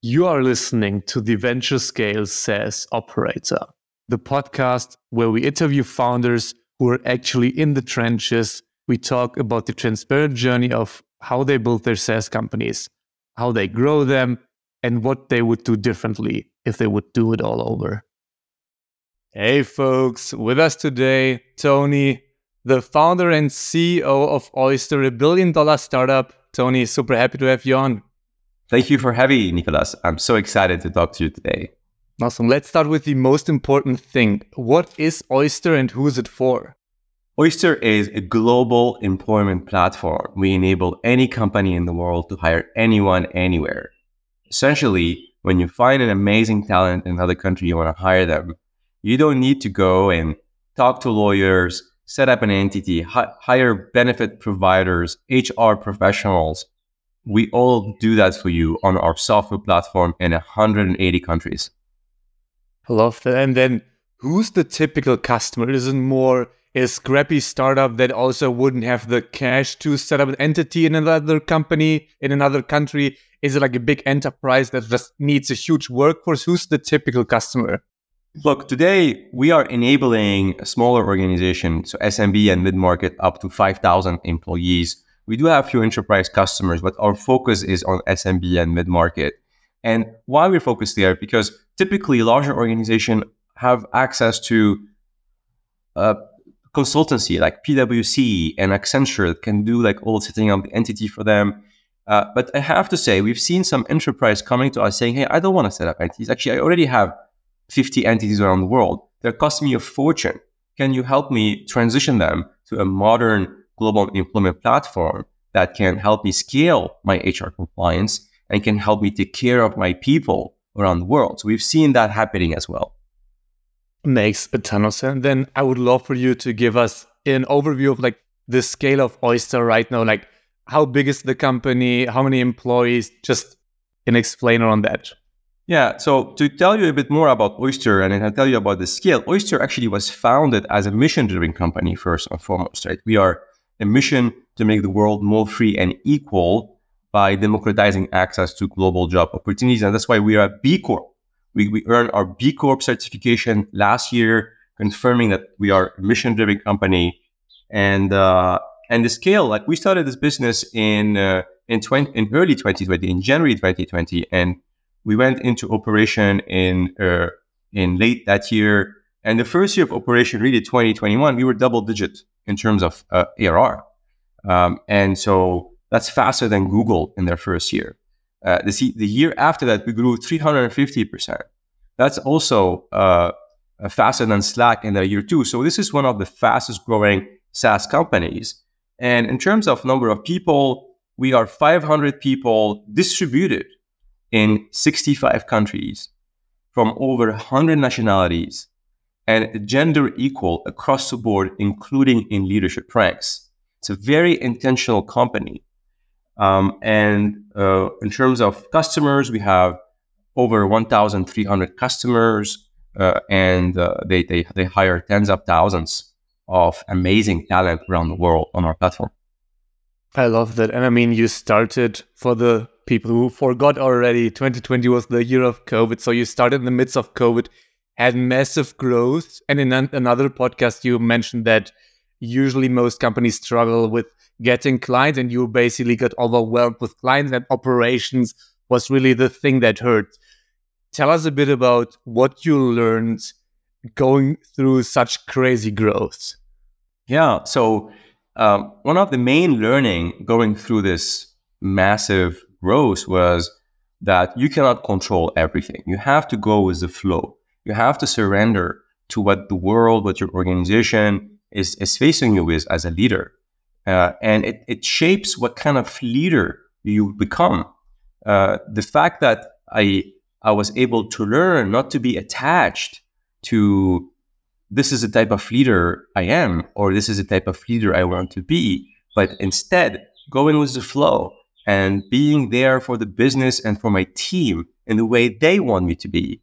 You are listening to the Venture Scale SaaS Operator, the podcast where we interview founders who are actually in the trenches. We talk about the transparent journey of how they build their SaaS companies, how they grow them, and what they would do differently if they would do it all over. Hey, folks, with us today, Tony, the founder and CEO of Oyster, a billion dollar startup. Tony, super happy to have you on. Thank you for having me, Nicolas. I'm so excited to talk to you today. Awesome. Let's start with the most important thing. What is Oyster and who is it for? Oyster is a global employment platform. We enable any company in the world to hire anyone anywhere. Essentially, when you find an amazing talent in another country, you want to hire them, you don't need to go and talk to lawyers, set up an entity, hi- hire benefit providers, HR professionals. We all do that for you on our software platform in 180 countries. I love that. And then who's the typical customer? Isn't more a scrappy startup that also wouldn't have the cash to set up an entity in another company in another country? Is it like a big enterprise that just needs a huge workforce? Who's the typical customer? Look, today we are enabling a smaller organization, so SMB and mid market up to 5,000 employees. We do have a few enterprise customers, but our focus is on SMB and mid market. And why we're focused there? Because typically larger organizations have access to a consultancy like PwC and Accenture that can do like all setting up the entity for them. Uh, but I have to say, we've seen some enterprise coming to us saying, "Hey, I don't want to set up entities. Actually, I already have 50 entities around the world. They're costing me a fortune. Can you help me transition them to a modern global employment platform that can help me scale my HR compliance and can help me take care of my people around the world? So we've seen that happening as well. Makes a ton of sense. Then I would love for you to give us an overview of like the scale of Oyster right now. Like how big is the company? How many employees? Just an explainer on that. Yeah. So to tell you a bit more about Oyster and then I'll tell you about the scale, Oyster actually was founded as a mission driven company first and foremost, right? We are a mission to make the world more free and equal by democratizing access to global job opportunities. And that's why we are a B Corp. We, we earned our B Corp certification last year, confirming that we are a mission driven company. And, uh, and the scale, like we started this business in, uh, in, 20, in early 2020, in January 2020. And we went into operation in uh, in late that year, and the first year of operation, really 2021, we were double digit in terms of uh, ARR, um, and so that's faster than Google in their first year. Uh, the, the year after that, we grew 350 percent. That's also uh, faster than Slack in their year two. So this is one of the fastest growing SaaS companies. And in terms of number of people, we are 500 people distributed in 65 countries from over 100 nationalities and gender equal across the board, including in leadership ranks. It's a very intentional company. Um, and uh, in terms of customers, we have over 1,300 customers, uh, and uh, they, they, they hire tens of thousands of amazing talent around the world on our platform. I love that. And I mean, you started for the people who forgot already 2020 was the year of COVID. So you started in the midst of COVID, had massive growth. And in an- another podcast, you mentioned that usually most companies struggle with getting clients, and you basically got overwhelmed with clients, and operations was really the thing that hurt. Tell us a bit about what you learned going through such crazy growth. Yeah. So, um, one of the main learning going through this massive growth was that you cannot control everything. You have to go with the flow. You have to surrender to what the world, what your organization is, is facing you with as a leader. Uh, and it, it shapes what kind of leader you become. Uh, the fact that I, I was able to learn not to be attached to this is the type of leader I am, or this is the type of leader I want to be, but instead going with the flow and being there for the business and for my team in the way they want me to be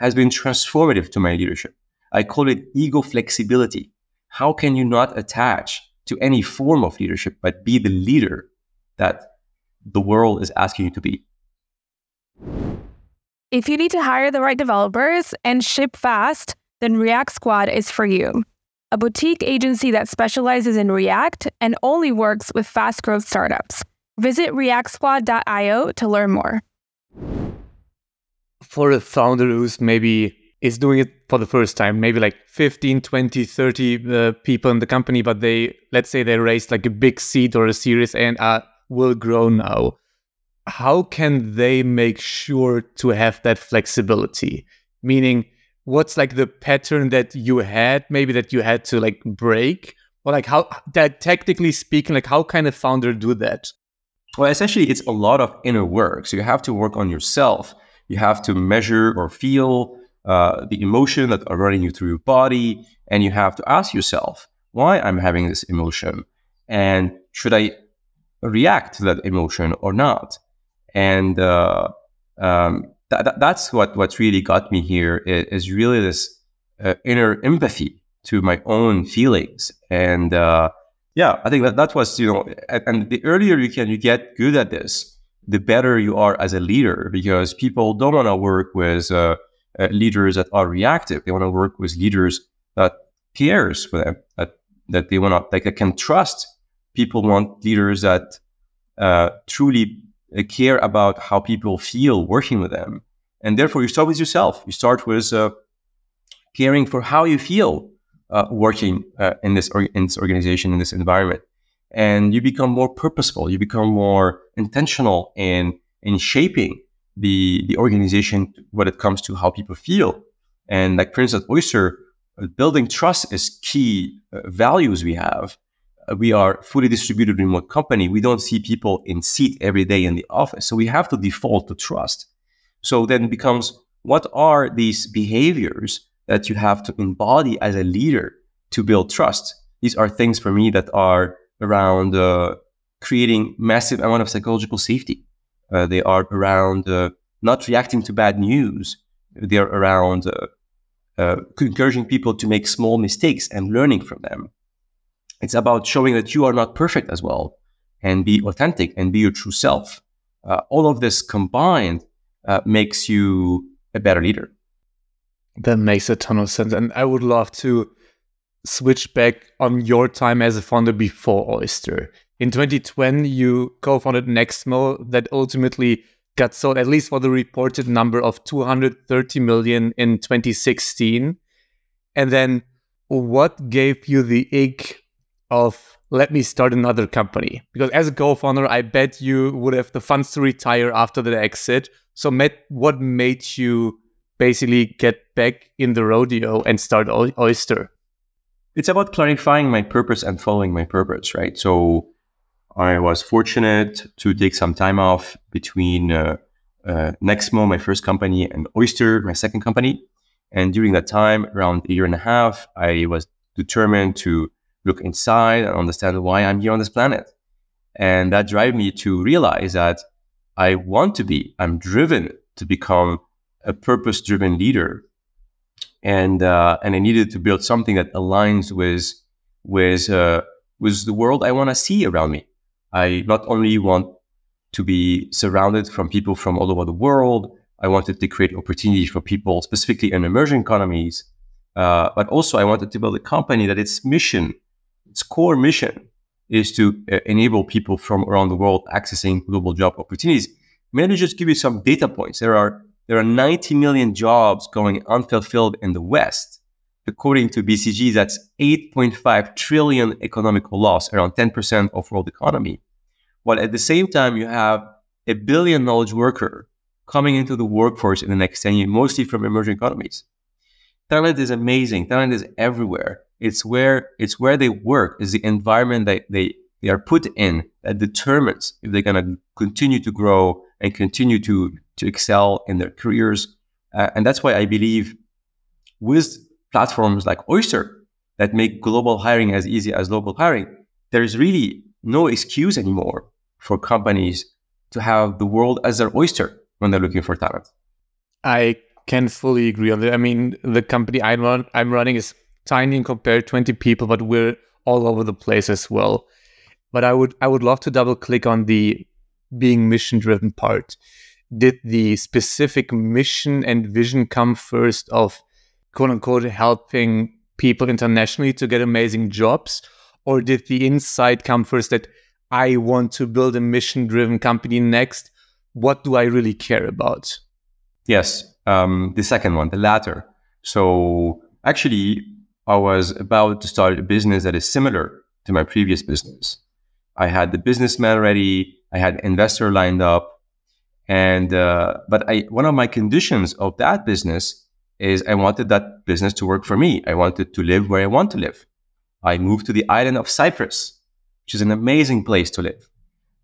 has been transformative to my leadership. I call it ego flexibility. How can you not attach to any form of leadership, but be the leader that the world is asking you to be? If you need to hire the right developers and ship fast, then React Squad is for you. A boutique agency that specializes in React and only works with fast growth startups. Visit reactsquad.io to learn more. For a founder who's maybe is doing it for the first time, maybe like 15, 20, 30 uh, people in the company, but they, let's say they raised like a big seed or a series and uh, will grow now. How can they make sure to have that flexibility? Meaning, what's like the pattern that you had, maybe that you had to like break? Or like how that technically speaking, like how can a founder do that? Well, essentially, it's a lot of inner work. So you have to work on yourself. You have to measure or feel uh, the emotion that are running you through your body, and you have to ask yourself why I'm having this emotion, and should I react to that emotion or not? And uh, um, th- that's what what really got me here is, is really this uh, inner empathy to my own feelings, and uh, yeah, I think that that was you know, and the earlier you can you get good at this, the better you are as a leader because people don't want to work with uh, uh, leaders that are reactive. They want to work with leaders that cares for them, that that they want to like they can trust. People want leaders that uh, truly uh, care about how people feel working with them, and therefore you start with yourself. You start with uh, caring for how you feel uh, working in this or- in this organization in this environment, and you become more purposeful. You become more intentional in in shaping the the organization when it comes to how people feel. And like for instance, Oyster, uh, building trust is key uh, values we have. Uh, we are fully distributed remote company. We don't see people in seat every day in the office, so we have to default to trust. So then becomes what are these behaviors that you have to embody as a leader to build trust? These are things for me that are around uh, creating massive amount of psychological safety uh, they are around uh, not reacting to bad news. They are around uh, encouraging people to make small mistakes and learning from them. It's about showing that you are not perfect as well and be authentic and be your true self. Uh, all of this combined uh, makes you a better leader. That makes a ton of sense. And I would love to switch back on your time as a founder before Oyster. In 2020, you co-founded Nexmo that ultimately got sold, at least for the reported number of 230 million in 2016. And then what gave you the ick of let me start another company? Because as a co-founder, I bet you would have the funds to retire after the exit. So what made you basically get back in the rodeo and start Oyster? It's about clarifying my purpose and following my purpose, right? So I was fortunate to take some time off between uh, uh, Nexmo, my first company, and Oyster, my second company. And during that time, around a year and a half, I was determined to look inside and understand why I'm here on this planet. And that drive me to realize that I want to be, I'm driven to become a purpose driven leader. And, uh, and I needed to build something that aligns with, with, uh, with the world I want to see around me. I not only want to be surrounded from people from all over the world, I wanted to create opportunities for people, specifically in emerging economies. Uh, but also, I wanted to build a company that its mission, its core mission, is to uh, enable people from around the world accessing global job opportunities. May I just give you some data points? There are there are 90 million jobs going unfulfilled in the West. According to BCG, that's 8.5 trillion economical loss, around 10% of world economy. While at the same time, you have a billion knowledge worker coming into the workforce in the next 10 years, mostly from emerging economies. Talent is amazing. Talent is everywhere. It's where it's where they work, is the environment that they, they are put in that determines if they're gonna continue to grow and continue to, to excel in their careers. Uh, and that's why I believe with platforms like Oyster that make global hiring as easy as local hiring, there's really no excuse anymore for companies to have the world as their oyster when they're looking for talent. I can fully agree on that. I mean, the company I'm, run, I'm running is tiny and compared 20 people, but we're all over the place as well. But I would I would love to double click on the being mission driven part. did the specific mission and vision come first of quote unquote helping people internationally to get amazing jobs? Or did the insight come first that I want to build a mission driven company next? What do I really care about? Yes, um, the second one, the latter. So actually, I was about to start a business that is similar to my previous business. I had the business businessman ready, I had investor lined up, and uh, but I one of my conditions of that business is I wanted that business to work for me. I wanted to live where I want to live. I moved to the island of Cyprus, which is an amazing place to live.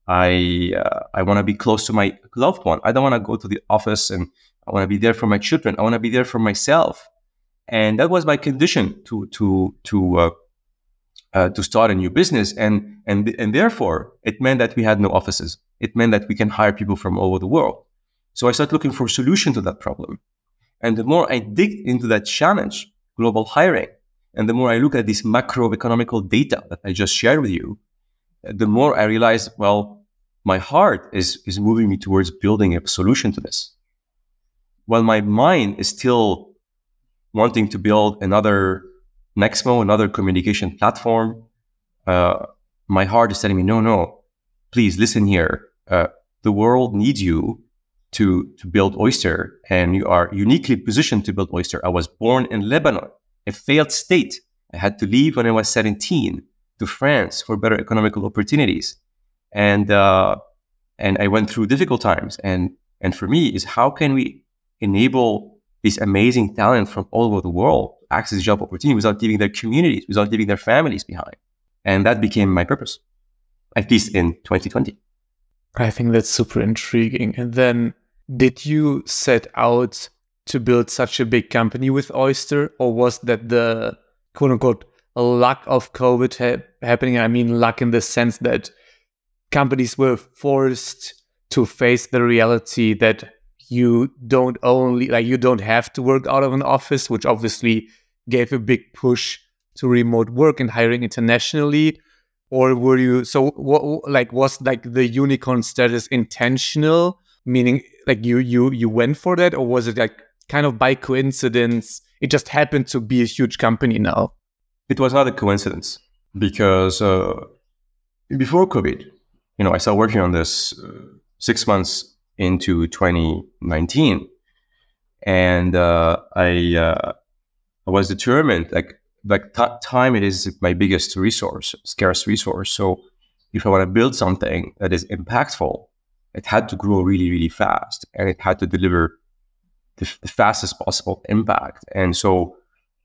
I uh, I want to be close to my loved one. I don't want to go to the office and I want to be there for my children. I want to be there for myself, and that was my condition to to to uh, uh, to start a new business. And and and therefore, it meant that we had no offices. It meant that we can hire people from all over the world. So I started looking for a solution to that problem. And the more I dig into that challenge, global hiring, and the more I look at this macroeconomical data that I just shared with you, the more I realize, well, my heart is, is moving me towards building a solution to this. While my mind is still wanting to build another Nexmo, another communication platform, uh, my heart is telling me, no, no, please listen here. Uh, the world needs you to, to build Oyster, and you are uniquely positioned to build Oyster. I was born in Lebanon, a failed state. I had to leave when I was 17 to France for better economical opportunities. And, uh, and I went through difficult times. And, and for me is how can we enable this amazing talent from all over the world access job opportunities without leaving their communities, without leaving their families behind? And that became my purpose, at least in 2020. I think that's super intriguing. And then did you set out to build such a big company with Oyster, or was that the quote unquote luck of COVID ha- happening? I mean, luck in the sense that companies were forced to face the reality that you don't only like you don't have to work out of an office, which obviously gave a big push to remote work and hiring internationally or were you so what like was like the unicorn status intentional? Meaning like you you you went for that or was it like kind of by coincidence? It just happened to be a huge company now. It was not a coincidence because uh, before covid you know i started working on this uh, six months into 2019 and uh, i uh, i was determined like like t- time it is my biggest resource scarce resource. So if i want to build something that is impactful it had to grow really really fast and it had to deliver the, the fastest possible impact. And so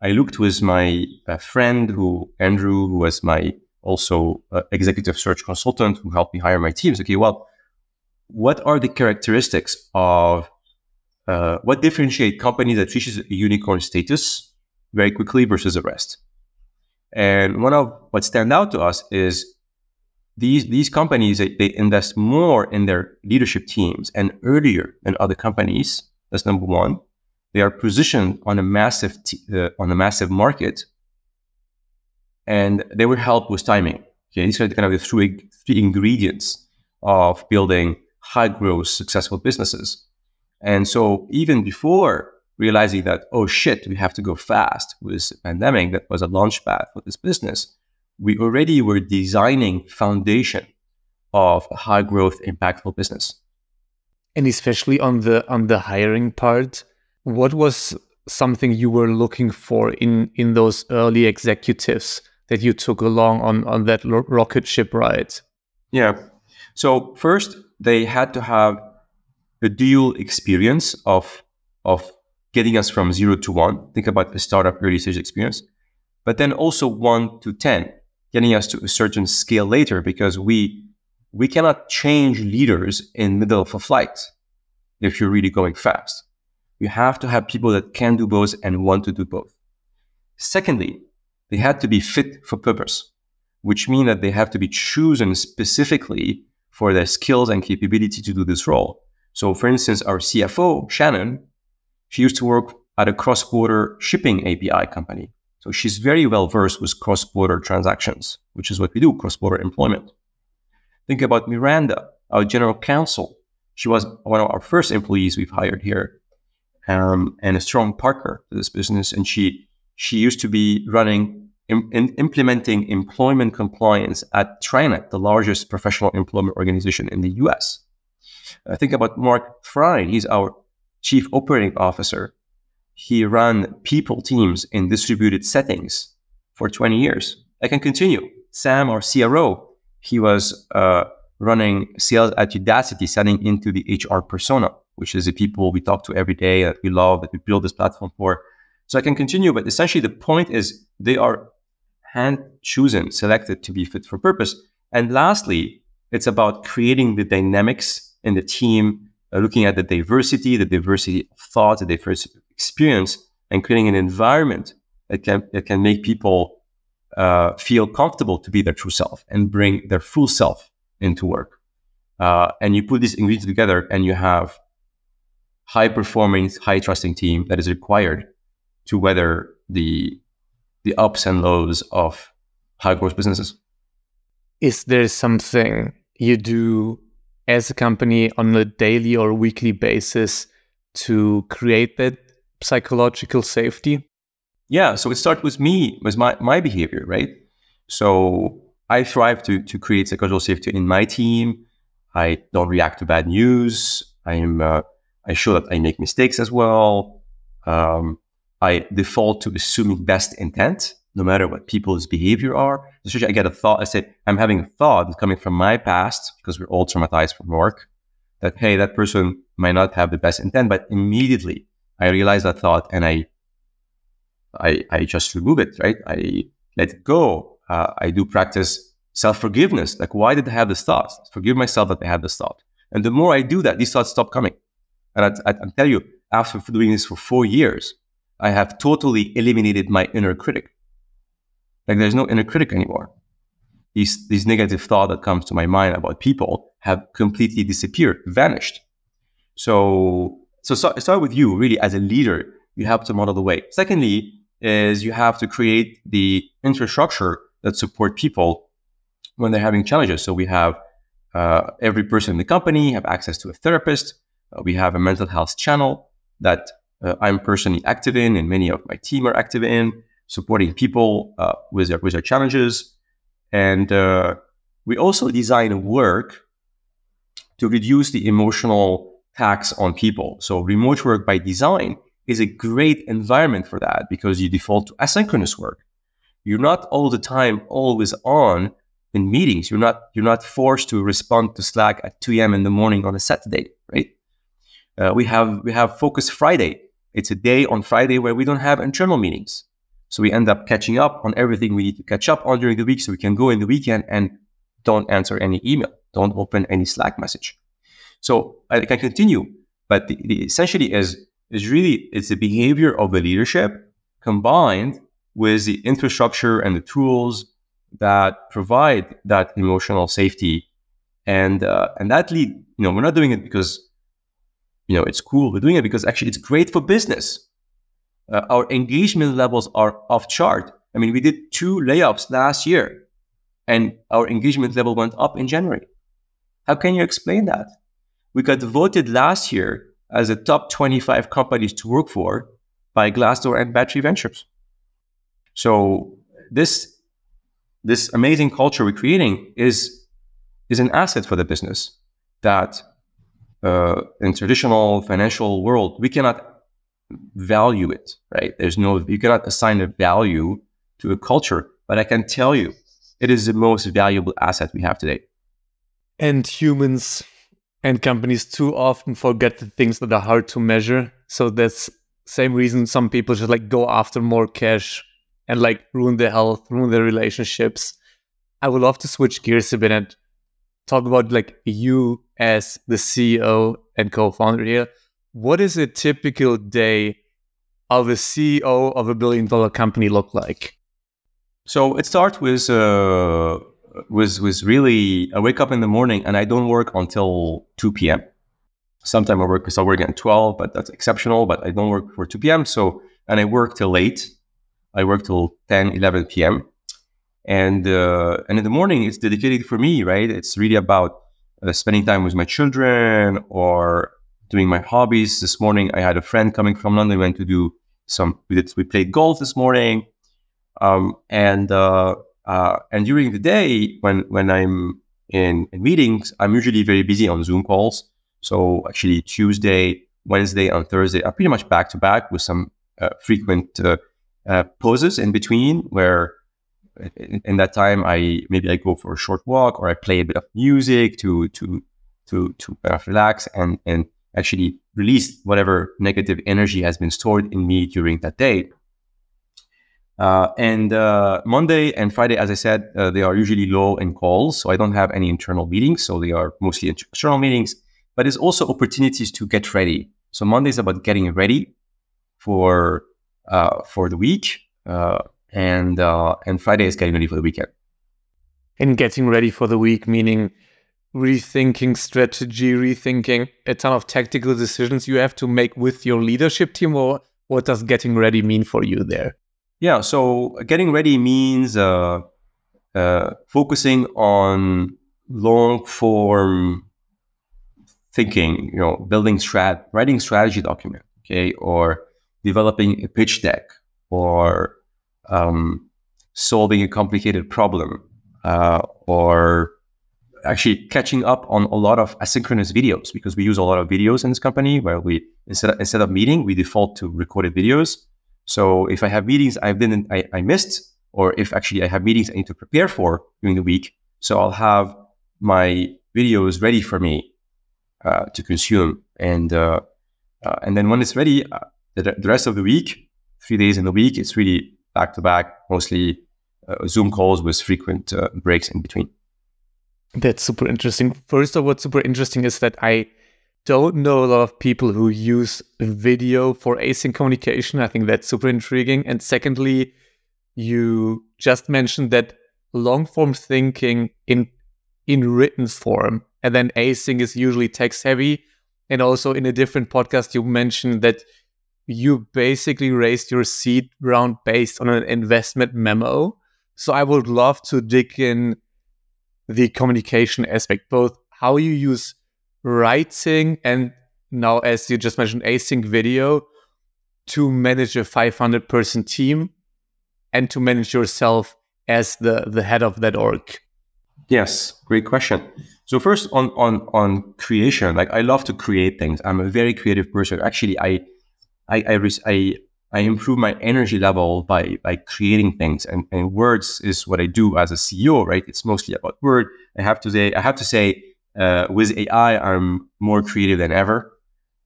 i looked with my uh, friend who andrew who was my also uh, executive search consultant who helped me hire my teams. Okay well what are the characteristics of uh, what differentiate companies that reaches a unicorn status very quickly versus the rest. And one of what stand out to us is these these companies they, they invest more in their leadership teams and earlier than other companies. That's number one. They are positioned on a massive t- uh, on a massive market, and they were helped with timing. Okay, these are kind of the three three ingredients of building high growth successful businesses. And so even before realizing that, oh shit, we have to go fast with the pandemic that was a launch pad for this business, we already were designing foundation of a high growth, impactful business. And especially on the on the hiring part, what was something you were looking for in in those early executives that you took along on on that rocket ship ride? Yeah. So first, they had to have a dual experience of of getting us from zero to one. Think about the startup early stage experience, but then also one to 10, getting us to a certain scale later because we, we cannot change leaders in middle of a flight if you're really going fast. You have to have people that can do both and want to do both. Secondly, they had to be fit for purpose, which means that they have to be chosen specifically for their skills and capability to do this role. So, for instance, our CFO, Shannon, she used to work at a cross border shipping API company. So she's very well versed with cross border transactions, which is what we do cross border employment. Think about Miranda, our general counsel. She was one of our first employees we've hired here, um, and a strong partner to this business. And she she used to be running in, in implementing employment compliance at TriNet, the largest professional employment organization in the U.S. I think about Mark Frein. He's our chief operating officer. He ran people teams in distributed settings for 20 years. I can continue. Sam, our CRO, he was uh, running sales at Udacity, selling into the HR persona, which is the people we talk to every day that we love, that we build this platform for. So I can continue, but essentially the point is they are hand chosen, selected to be fit for purpose. And lastly, it's about creating the dynamics in the team, uh, looking at the diversity, the diversity of thought, the diversity of experience, and creating an environment that can that can make people uh, feel comfortable to be their true self and bring their full self into work. Uh, and you put these ingredients together, and you have high performing, high trusting team that is required to weather the the ups and lows of high growth businesses. Is there something you do as a company on a daily or weekly basis to create that psychological safety? Yeah, so it starts with me, with my, my behavior, right? So I thrive to, to create psychological safety in my team. I don't react to bad news. I am uh, I show that I make mistakes as well. Um, I default to assuming best intent, no matter what people's behavior are. Especially, I get a thought. I say, I'm having a thought coming from my past because we're all traumatized from work. That hey, that person might not have the best intent, but immediately I realize that thought and I, I, I just remove it. Right? I let it go. Uh, I do practice self forgiveness. Like, why did I have this thought? Forgive myself that I had this thought. And the more I do that, these thoughts stop coming. And I, I, I tell you, after doing this for four years, I have totally eliminated my inner critic. Like there's no inner critic anymore. These, these negative thought that comes to my mind about people have completely disappeared, vanished. So, so start with you really as a leader. You have to model the way. Secondly, is you have to create the infrastructure that support people when they're having challenges. So we have uh, every person in the company have access to a therapist. Uh, we have a mental health channel that uh, I'm personally active in, and many of my team are active in, supporting people uh, with their with their challenges. And uh, we also design work to reduce the emotional tax on people. So remote work by design is a great environment for that because you default to asynchronous work. You're not all the time always on in meetings. You're not you're not forced to respond to Slack at 2 a.m. in the morning on a Saturday, right? Uh, we have we have Focus Friday. It's a day on Friday where we don't have internal meetings, so we end up catching up on everything we need to catch up on during the week, so we can go in the weekend and don't answer any email, don't open any Slack message. So I can continue, but the, the essentially is is really it's the behavior of the leadership combined with the infrastructure and the tools that provide that emotional safety and uh, and that lead you know we're not doing it because you know, it's cool. We're doing it because actually it's great for business. Uh, our engagement levels are off chart. I mean, we did two layoffs last year and our engagement level went up in January. How can you explain that? We got voted last year as a top 25 companies to work for by Glassdoor and Battery Ventures. So this this amazing culture we're creating is is an asset for the business that uh, in traditional financial world, we cannot value it, right? There's no, you cannot assign a value to a culture, but I can tell you it is the most valuable asset we have today. And humans and companies too often forget the things that are hard to measure. So that's same reason some people just like go after more cash and like ruin their health, ruin their relationships. I would love to switch gears a bit and talk about like you as the CEO and co-founder here. What is a typical day of a CEO of a billion dollar company look like? So it starts with uh, with with really I wake up in the morning and I don't work until two p.m. Sometimes I work start working at twelve, but that's exceptional. But I don't work for two p.m. So and I work till late. I work till 10, 11 p.m and uh, and in the morning it's dedicated for me right it's really about uh, spending time with my children or doing my hobbies. This morning, I had a friend coming from London. We went to do some. We did. We played golf this morning, um, and uh, uh, and during the day when when I'm in, in meetings, I'm usually very busy on Zoom calls. So actually, Tuesday, Wednesday, and Thursday are pretty much back to back with some uh, frequent uh, uh, pauses in between where in, in, that time I maybe I go for a short walk or I play a bit of music to to to to relax and and actually release whatever negative energy has been stored in me during that day. Uh, and uh, Monday and Friday, as I said, uh, they are usually low in calls, so I don't have any internal meetings, so they are mostly external meetings. But it's also opportunities to get ready. So Monday is about getting ready for uh, for the week, uh, and uh, and Friday is getting ready for the weekend. And getting ready for the week, meaning rethinking strategy, rethinking a ton of tactical decisions you have to make with your leadership team, or what does getting ready mean for you there? Yeah, so getting ready means uh, uh, focusing on long form thinking, you know, building strat, writing strategy document, okay, or developing a pitch deck, or um, solving a complicated problem, uh, or actually catching up on a lot of asynchronous videos because we use a lot of videos in this company where we instead of, instead of meeting we default to recorded videos. So if i have meetings i didn't I, I missed or if actually i have meetings i need to prepare for during the week so i'll have my videos ready for me uh, to consume. And uh, uh, and then when it's ready uh, the, the rest of the week three days in the week it's really back to back mostly uh, zoom calls with frequent uh, breaks in between that's super interesting. First of all, what's super interesting is that I don't know a lot of people who use video for async communication. I think that's super intriguing. And secondly, you just mentioned that long form thinking in in written form and then async is usually text heavy and also in a different podcast you mentioned that you basically raised your seed round based on an investment memo so i would love to dig in the communication aspect, both how you use writing and now, as you just mentioned, async video to manage a 500 person team and to manage yourself as the, the head of that org? Yes, great question. So first on on on creation, like I love to create things. I'm a very creative person. Actually, I I I, I I improve my energy level by by creating things. And, and words is what I do as a CEO, right? It's mostly about word. I have to say, I have to say, uh, with AI, I'm more creative than ever,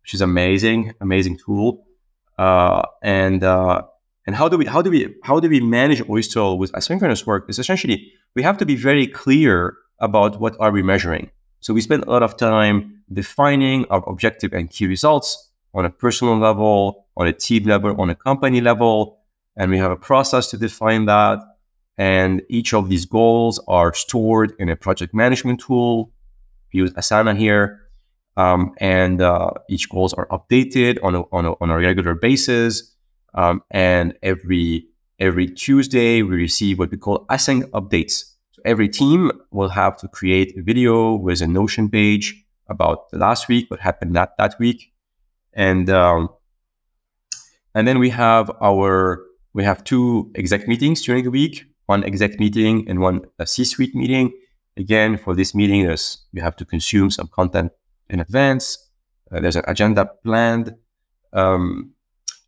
which is amazing, amazing tool. Uh, and uh, and how do we how do we how do we manage Oyster with asynchronous work? Is essentially we have to be very clear about what are we measuring. So we spend a lot of time defining our objective and key results on a personal level, on a team level, on a company level. And we have a process to define that. And each of these goals are stored in a project management tool. We use Asana here. Um, and uh, each goals are updated on a, on a, on a regular basis. Um, and every every Tuesday, we receive what we call async updates. So every team will have to create a video with a Notion page about the last week, what happened that, that week. And um, and then we have our we have two exec meetings during the week, one exec meeting and one C-suite meeting. Again, for this meeting, there's you have to consume some content in advance. Uh, there's an agenda planned. Um,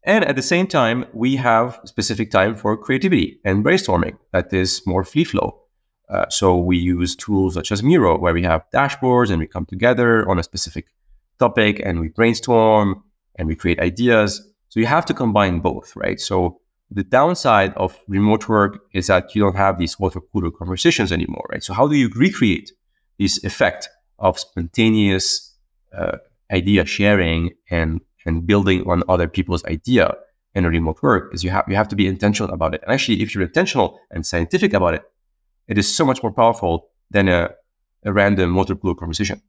and at the same time, we have specific time for creativity and brainstorming that is more free flow. Uh, so we use tools such as Miro, where we have dashboards and we come together on a specific topic and we brainstorm and we create ideas. So you have to combine both, right? So the downside of remote work is that you don't have these water cooler conversations anymore, right? So how do you recreate this effect of spontaneous uh, idea sharing and and building on other people's idea in remote work? Is you have you have to be intentional about it. And actually, if you're intentional and scientific about it, it is so much more powerful than a, a random water cooler conversation.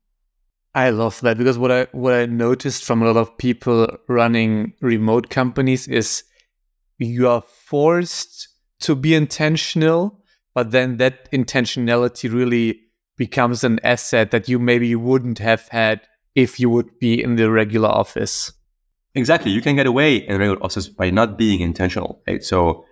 I love that because what I what I noticed from a lot of people running remote companies is you are forced to be intentional, but then that intentionality really becomes an asset that you maybe wouldn't have had if you would be in the regular office. Exactly. You can get away in regular office by not being intentional. Right? So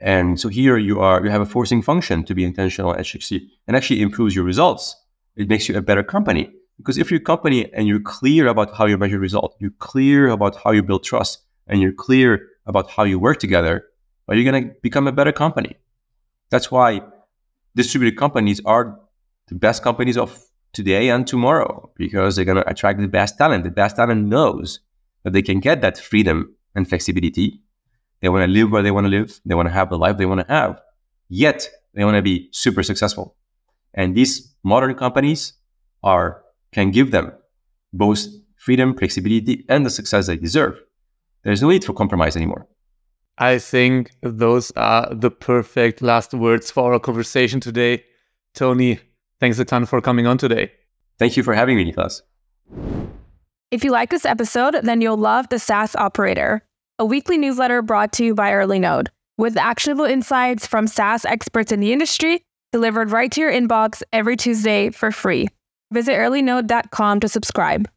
and so here you are you have a forcing function to be intentional at HXC and actually improves your results. It makes you a better company. Because if you're a company and you're clear about how you measure results, you're clear about how you build trust, and you're clear about how you work together, you're going to become a better company. That's why distributed companies are the best companies of today and tomorrow because they're going to attract the best talent. The best talent knows that they can get that freedom and flexibility. They want to live where they want to live. They want to have the life they want to have. Yet they want to be super successful. And these modern companies are can give them both freedom, flexibility, and the success they deserve. There's no need for compromise anymore. I think those are the perfect last words for our conversation today. Tony, thanks a ton for coming on today. Thank you for having me, Niklas. If you like this episode, then you'll love The SaaS Operator, a weekly newsletter brought to you by Early Node, with actionable insights from SaaS experts in the industry delivered right to your inbox every Tuesday for free. Visit earlynode.com to subscribe.